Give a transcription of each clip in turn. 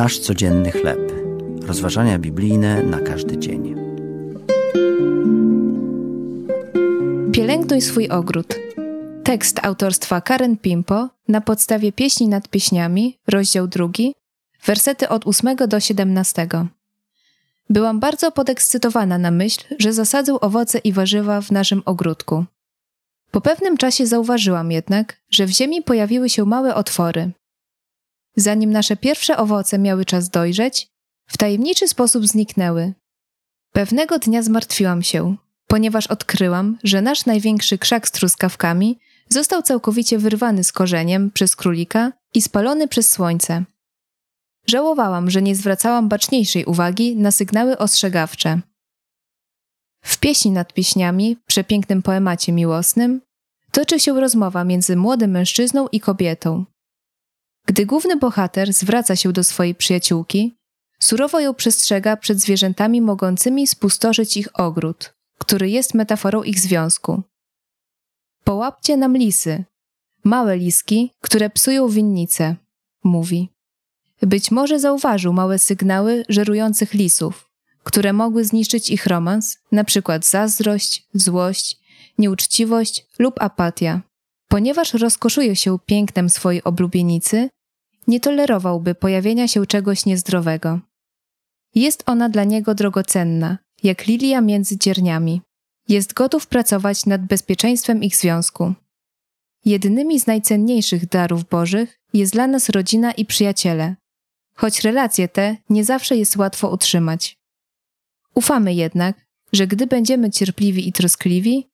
Nasz codzienny chleb. Rozważania biblijne na każdy dzień. Pielęgnuj swój ogród. Tekst autorstwa Karen Pimpo na podstawie pieśni nad pieśniami, rozdział drugi, wersety od 8 do 17. Byłam bardzo podekscytowana na myśl, że zasadzę owoce i warzywa w naszym ogródku. Po pewnym czasie zauważyłam jednak, że w ziemi pojawiły się małe otwory. Zanim nasze pierwsze owoce miały czas dojrzeć, w tajemniczy sposób zniknęły. Pewnego dnia zmartwiłam się, ponieważ odkryłam, że nasz największy krzak z truskawkami został całkowicie wyrwany z korzeniem przez królika i spalony przez słońce. Żałowałam, że nie zwracałam baczniejszej uwagi na sygnały ostrzegawcze. W pieśni nad pieśniami, przepięknym poemacie miłosnym, toczy się rozmowa między młodym mężczyzną i kobietą. Gdy główny bohater zwraca się do swojej przyjaciółki, surowo ją przestrzega przed zwierzętami mogącymi spustoszyć ich ogród, który jest metaforą ich związku. Połapcie nam lisy, małe liski, które psują winnice, mówi. Być może zauważył małe sygnały żerujących lisów, które mogły zniszczyć ich romans, na przykład zazdrość, złość, nieuczciwość lub apatia. Ponieważ rozkoszuje się pięknem swojej oblubienicy, nie tolerowałby pojawienia się czegoś niezdrowego. Jest ona dla niego drogocenna, jak lilia między cierniami. Jest gotów pracować nad bezpieczeństwem ich związku. Jednymi z najcenniejszych darów Bożych jest dla nas rodzina i przyjaciele, choć relacje te nie zawsze jest łatwo utrzymać. Ufamy jednak, że gdy będziemy cierpliwi i troskliwi,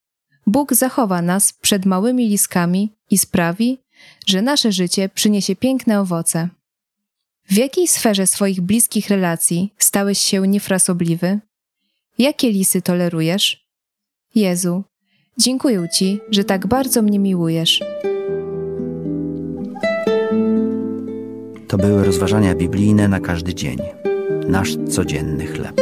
Bóg zachowa nas przed małymi liskami i sprawi, że nasze życie przyniesie piękne owoce. W jakiej sferze swoich bliskich relacji stałeś się niefrasobliwy? Jakie lisy tolerujesz? Jezu, dziękuję Ci, że tak bardzo mnie miłujesz. To były rozważania biblijne na każdy dzień. Nasz codzienny chleb.